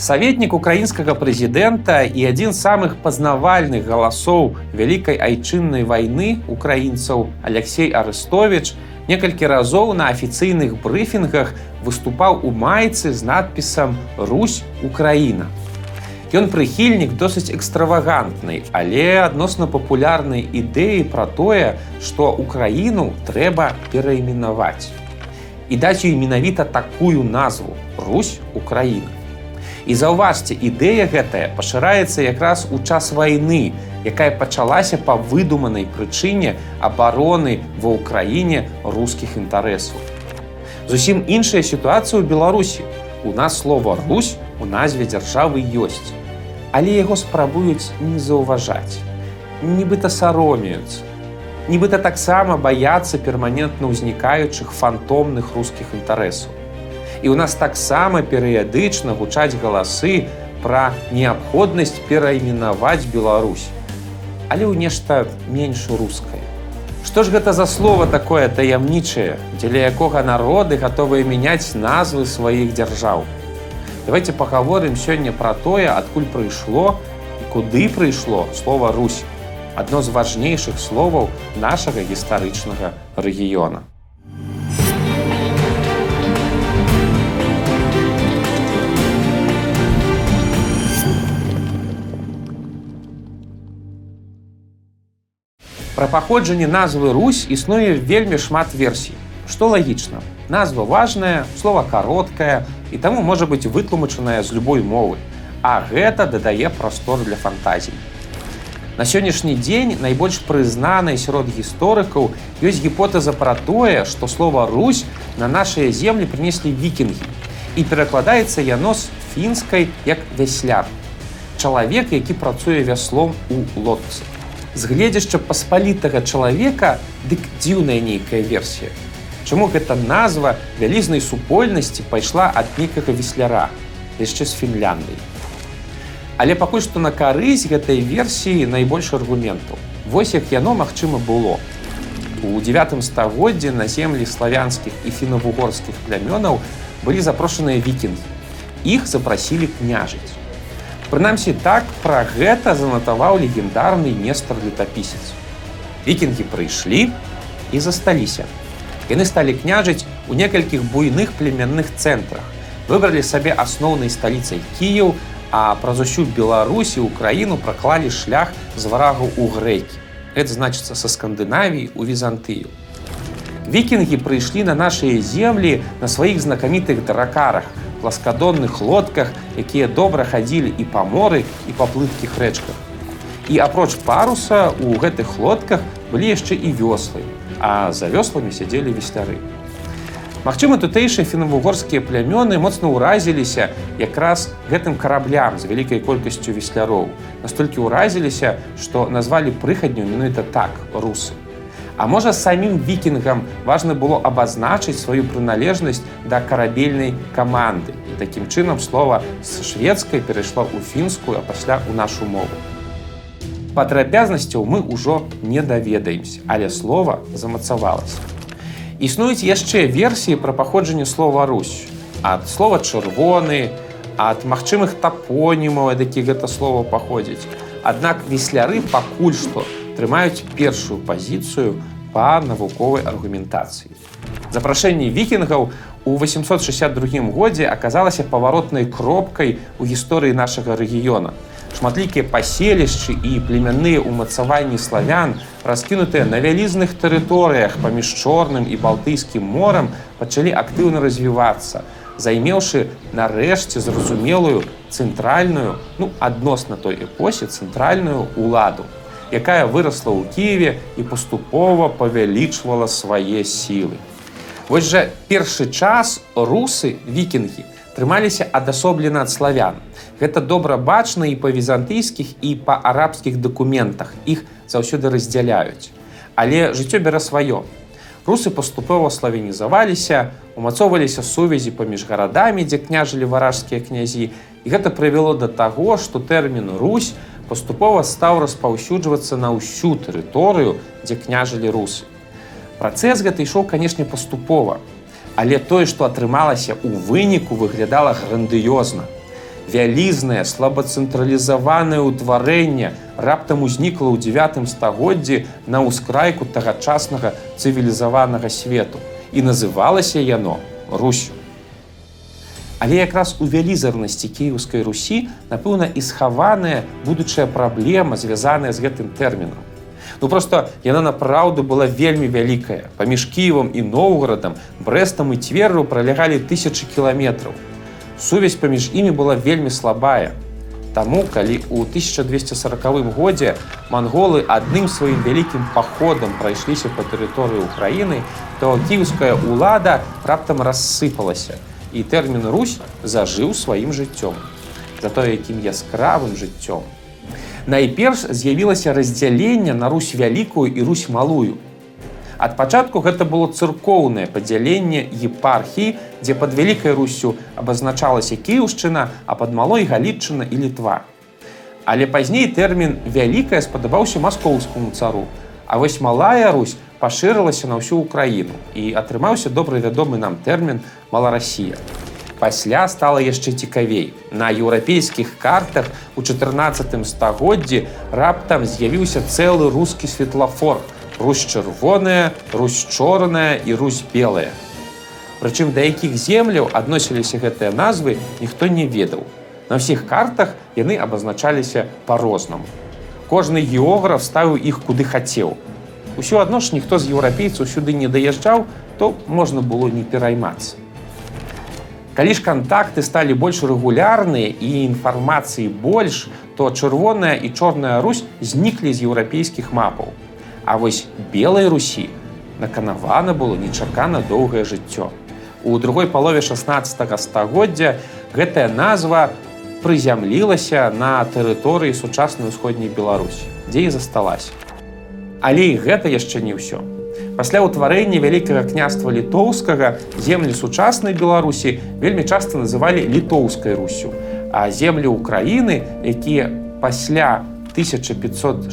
Саветнік украінскага прэзідэнта і адзін з самых пазнавальных галасоў вялікай айчыннай вайны украінцаў Алексей Арыстович некалькі разоў на афіцыйных брыфінгах выступаў у майцы з надпісам Русь Украіна. Ён прыхільнік досыць экстравагантнай, але адносна папулярнай ідэі пра тое, што Украіну трэба перайменаваць. І даць ёй менавіта такую назву Русь Украіна. І заўважце, ідэя гэтая пашыраецца якраз у час вайны, якая пачалася па выдуманай прычыне абароны ва ўкраіне рускіх інтарэсаў. Зусім іншая сітуацыя ў Беларусі. У нас слова Русь у назве дзяржавы ёсць але яго спрабуюць не заўважаць. Нібыта саромеюцца. Нібыта таксама баяцца перманентна ўзнікаючых фантомных рускіх інтарэсаў. І ў нас таксама перыядычна гучаць галасы пра неабходнасць перайменаваць Беларусь, але ў нешта менш рускае. Што ж гэта за слово такое таямнічае, дзеля якога народы гатовыя мяняць назвы сваіх дзяржаў. Давайте паговорым сёння пра тое, адкуль прыйшло і куды прыйшло слова Русь, адно з важнейшых словаў нашага гістарычнага рэгіёна. Пра паходжанне назвы Русь існуе вельмі шмат версій. Што лагічна, назва важная, слова кароткая і таму можа быць вытлумачаная з любой мовы. А гэта дадае прастор для фантазій. На сённяшні дзень найбольш прызнанай сярод гісторыкаў ёсць гіпотэза пра тое, што слова Русь на нашыя землі прынеслі вікінгі і перакладаецца яно з фінскай як вясляр. Чалавек, які працуе вяслом у лодцы. З гледзяшча паспалітага чалавека дык дзіўная нейкая версія. Чаму гэта назва вялізнай супольнасці пайшла ад нейкага весляра яшчэ з Фінляндыі. Але пакуль што на карысць гэтай версіі найбольш аргументаў. Вось як яно магчыма было. У девятым стагоддзе на землі славянскіх і фінавугорскіх плямёнаў былі запрошаныя вікінгі. Іх запрасілі княжыць. Прынамсі так пра гэта занатаваў легендарны нестар летапісец. Вікінгі прыйшлі і засталіся. Яны сталі княжыць у некалькіх буйных племянных цэнтрах. Выбралі сабе асноўнай сталіцай Кіяў, а праз усю Беларусі ўкраіну праклалі шлях з варагу ў грэкі. Это значыцца са Скандынавіі у візантыю. Вікінгі прыйшлі на нашыя землі на сваіх знакамітых дракарах, пласкадонных лодках, якія добра хадзілі і па моры і па плыткіх рэчках. І апроч паруса у гэтых лодках былі яшчэ і вёслы, а за вёсламі сядзелі весляры. Магчыма, тутэйшыя фінавугорскія плямёны моцна ўразіліся якраз гэтым караблям з вялікай колькасцю весляроў. Настолькі ўразіліся, што назвалі прыхадню менавіта так русы. А можа, самім вікінгам важна было абазначыць сваю прыналежнасць да карабельнай каманды. І такім чынам слова з шведскай перайшла ў фінскую, а пасля ў нашу мову. Падрабязнасцяў мы ўжо не даведаемся, але слова замацавалася. Існуюць яшчэ версіі пра паходжанне слова Русь. ад слова чырвоны, ад магчымых тапонімаў, ад якіх гэта слово паходзіць. Аднак весляры пакуль што трымаюць першую пазіцыю па навуковай аргументацыі. Запрашэнне вікінгаў у 862 годзе аказалася паваротнай кропкай у гісторыі нашага рэгіёна шматлікія паселішчы і племянныя ўмацаванні славян, раскінутыя на вялізных тэрыторыях паміж чорным і балтыйскім морам пачалі актыўна развівацца, займеўшы нарэшце зразумелую цэнтральную, ну адносна той эпосе цэнтральную ўладу, якая вырасла ў Киеве і паступова павялічвала свае сілы. Вось жа першы час русы вікінгі трымаліся адасоблена ад славян. Гэта добра бачна і па візантыйскіх і па арабскіх дакументах іх заўсёды раздзяляюць. Але жыццё бяра сваё. Русы паступова славенізаваліся, умацоўваліся сувязі паміж гарадамі, дзе княжылі варажскія князі. І гэта прывяло да таго, што тэрмін Русь паступова стаў распаўсюджвацца на ўсю тэрыторыю, дзе княжылі русы. Працэс гэта ішоў, канешне, паступова, Але тое, што атрымалася ў выніку выглядала грандыёзна. Вялізнае слабацэнтралізаванае ўтварэнне раптам узнікла ў девятым стагоддзі на ўскрайку тагачаснага цывілізаванага свету і называлася яно Русю. Але якраз у вялізарнасці кіеўскай русі, напэўна, і схаваная будучая праблема, звязаная з гэтым тэрмінам. Ну просто яна напраўду была вельмі вялікая. Паміж кіевам і Ноўгарадам, брэстам і цверу пралягалі тысячи кіламетраў. Сувязь паміж імі была вельмі слабая. Таму, калі ў 1240 годзе манголы адным сваім вялікім паходам прайшліся па тэрыторыі Украіны, то кіеўская ўлада раптам рассыпалася і тэрмін Русь зажыў сваім жыццём, затое якім яскравым жыццём. Найперш з'явілася раздзяленне на Русь вялікую і Русь малую. Ад пачатку гэта было цыркоўнае падзяленне епархіі, дзе пад вялікай Русю абазначалася кіўшчына, а пад малой галітчына і літва. Але пазней тэрмін вялікая спадабаўся маскоўскому цару. А вось малая Русь пашырылася на ўсю ўкраіну і атрымаўся добры вядомы нам тэрмін маларасія. Пасля стала яшчэ цікавей. На еўрапейскіх картах у 14 стагоддзі раптам з'явіўся цэлы рускі светлафор. Русь чырвоная, русь чорная і русь белая. Прычым да якіх земляў адносіліся гэтыя назвы ніхто не ведаў. На ўсіх картах яны абазначаліся па-рознаму. Кожны географ ставіў іх куды хацеў, ўсё адно ж ніхто з еўрапейцаў сюды не даязджаў, то можна было не пераймацца. Калі ж кантакты сталі больш рэгулярныя і інфармацыі больш, то чырвоная і чорная Русь зніклі з еўрапейскіх мапаў. А вось белай Русі наканавана было нечакана доўгае жыццё. У другой палове 16 стагоддзя гэтая назва прызямлілася на тэрыторыі сучаснай усходняй Беларусі, дзе і засталася. Але і гэта яшчэ не ўсё. Пасля ўтварэння вялікага княства літоўскага землі сучаснай Беларусі вельмі часта называлі літоўскай русю. А землі ўкраіны, якія пасля 1569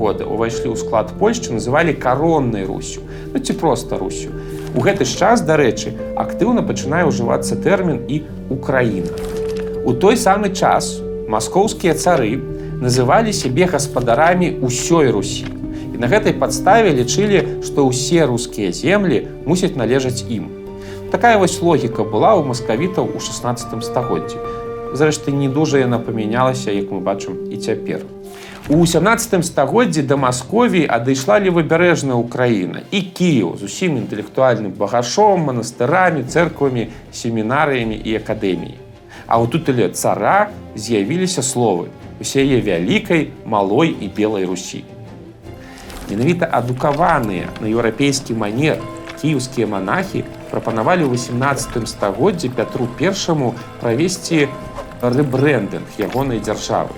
года ўвайшлі ў склад Польшчы называлі кароннай русю, ну ці проста русю. У гэты ж час, дарэчы, актыўна пачынае ўжывацца тэрмін і Украіна. У той самы час маскоўскія цары, называлі сябе гаспадарамі ўсёй Русі. І на гэтай падставе лічылі, што ўсе рускія землі мусяць належаць ім. Такая вось логіка была ў маскавітаў у 16 стагоддзі. Зрэшты, не дужа яна памянялася, як мы бачым і цяпер. У 17 стагоддзі да Масковіі адышла левабярэжная Украіна і Кіеў з усім інтэлектуальным багашом, манастырамі, цэрквамі, семінарыямі і акадэміі. А ў тутыле цара з'явіліся словы усее вялікай малой і белай русі. Менавіта адукаваныя на еўрапейскі манер кіеўскія манахі прапанавалі ў 18 стагоддзі пятру першаму правесці рэбрэндынг ягонай дзяржавы.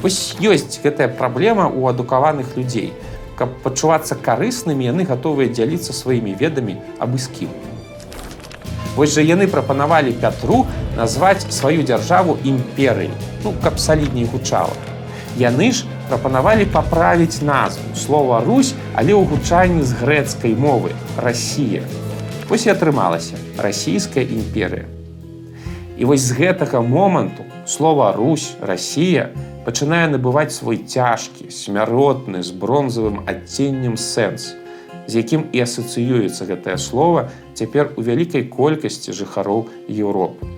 Вось ёсць гэтая праблема ў адукаваных людзей. Каб пачувацца карыснымі, яны гатовыя дзяліцца сваімі ведамі абы з кім. Вось жа яны прапанавалі пятру назваць сваю дзяржаву імперыяй ну, каб салідней гучала. Яны ж прапанавалі паправіць назву слова Русь, але ў гучанні з грэцкай мовы Расія. Вось і атрымалася расійская імперыя. І вось з гэтага моманту слова Русь, Расія пачынае набываць свой цяжкі, смяротны з бронзавым адценнем сэнс, з якім і асацыюецца гэтае слово цяпер у вялікай колькасці жыхароў Еўропы.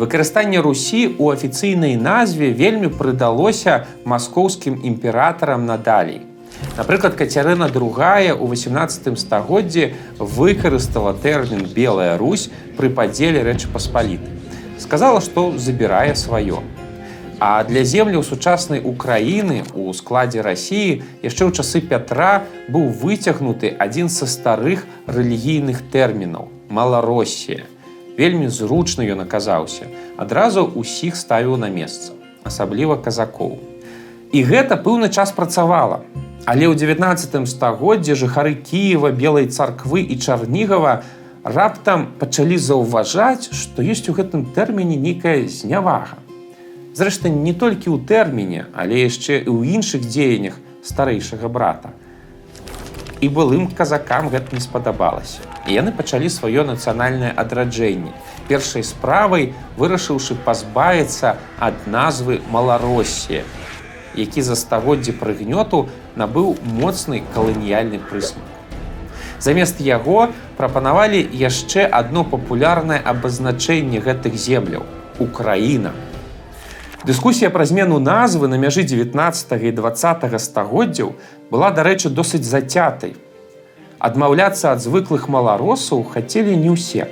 Выкарыстанне Русі ў афіцыйнай назве вельмі прыдалося маскоўскім імператарам надалей. Напрыклад, Кацярына другая ў 18 стагоддзі выкарыстала тэрмін белая Русь пры падзеле рэчы паспаліты. Сказала, што забірае сваё. А для земляў сучаснай Украіны у складзе рассіі яшчэ ў часы Пятра быў выцягнуты адзін са старых рэлігійных тэрмінаў маларосія вельмі зручна ён аказаўся адразу усіх ставіў на месца асабліва казакоў. І гэта пэўны час працавала. Але ў 19 стагоддзе жыхары кіева белай царквы і чарнігава раптам пачалі заўважаць што ёсць у гэтым тэрміне нейкая знявага. Зрэшты не толькі ў тэрміне але яшчэ і ў іншых дзеяннях старэйшага брата. І былым казакам гэта не спадабалася і яны пачалі сваё нацыянальнае адраджэнне. Першай справай вырашыўшы пазбавіцца ад назвы малароссія які за стагоддзі прыгнёту набыў моцны каланіяльны прысмак. Замест яго прапанавалі яшчэ одно папулярнае абазначэнне гэтых земляў украіна дыскусія пра змену назвы на мяжы 19 і 20 стагоддзяў была дарэчы досыць зацятай адмаўляцца ад звыклых маларосаў хацелі не ўсе.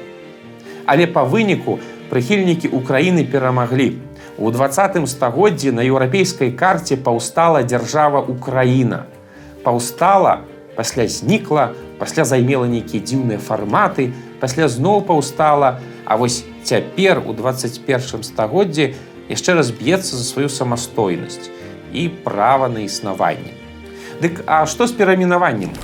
Але па выніку прыхільнікі Украіны перамаглі. У двадцатым стагоддзі на еўрапейскай карце паўстала дзяржава Украіна. Паўстала, пасля знікла, пасля займела нейкія дзіўныя фарматы, пасля зноў паўстала, А вось цяпер у 21 стагоддзі яшчэ раз б'ецца за сваю самастойнасць і права на існаванне. Дык а што з перамінаваннем?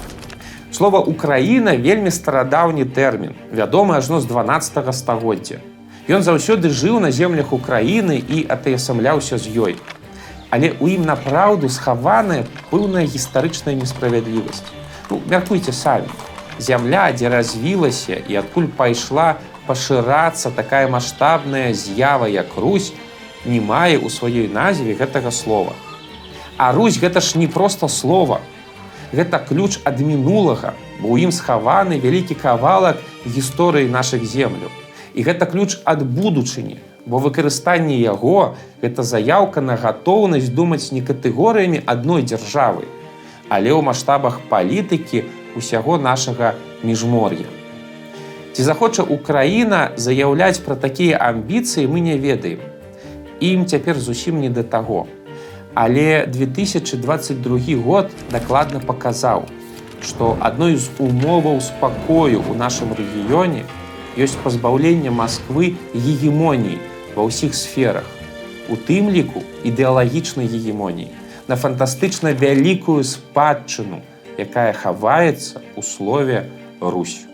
Слова Украіна вельмі старадаўні тэрмін, вядомы ажно з 12 стагоддзя. Ён заўсёды жыў на землях Украіны і атаясамляўся з ёй. Але ў ім напраўду схаваная пэўная гістарычная несправядлівасць. Ну, мяркуйце самі. Зямля, дзе развілася і адкуль пайшла пашырацца такая маштабная з'ява, як Русь, не мае ў сваёй назве гэтага слова. А Русь гэта ж не проста слова, гэта ключ ад мінулага, бо ў ім схаваны вялікі кавалак гісторыі нашых земляў. І гэта ключ ад будучыні, бо выкарыстанне яго гэта заяўка на гатоўнасць думаць не катэгорыямі адной дзяржавы, але ў маштабах палітыкі усяго нашага міжмор'я. Ці захоча Украіна заяўляць пра такія амбіцыі мы не ведаем. Ім цяпер зусім не да таго. Але 2022 год дакладна паказаў, што адной з умоваў спакою ў нашым рэгіёне ёсць пазбаўленне Масквы гегемоніі ва ўсіх сферах. У тым ліку ідэалагічнай гегемоніі на фантастычна вялікую спадчыну, якая хаваецца ў слове Русь.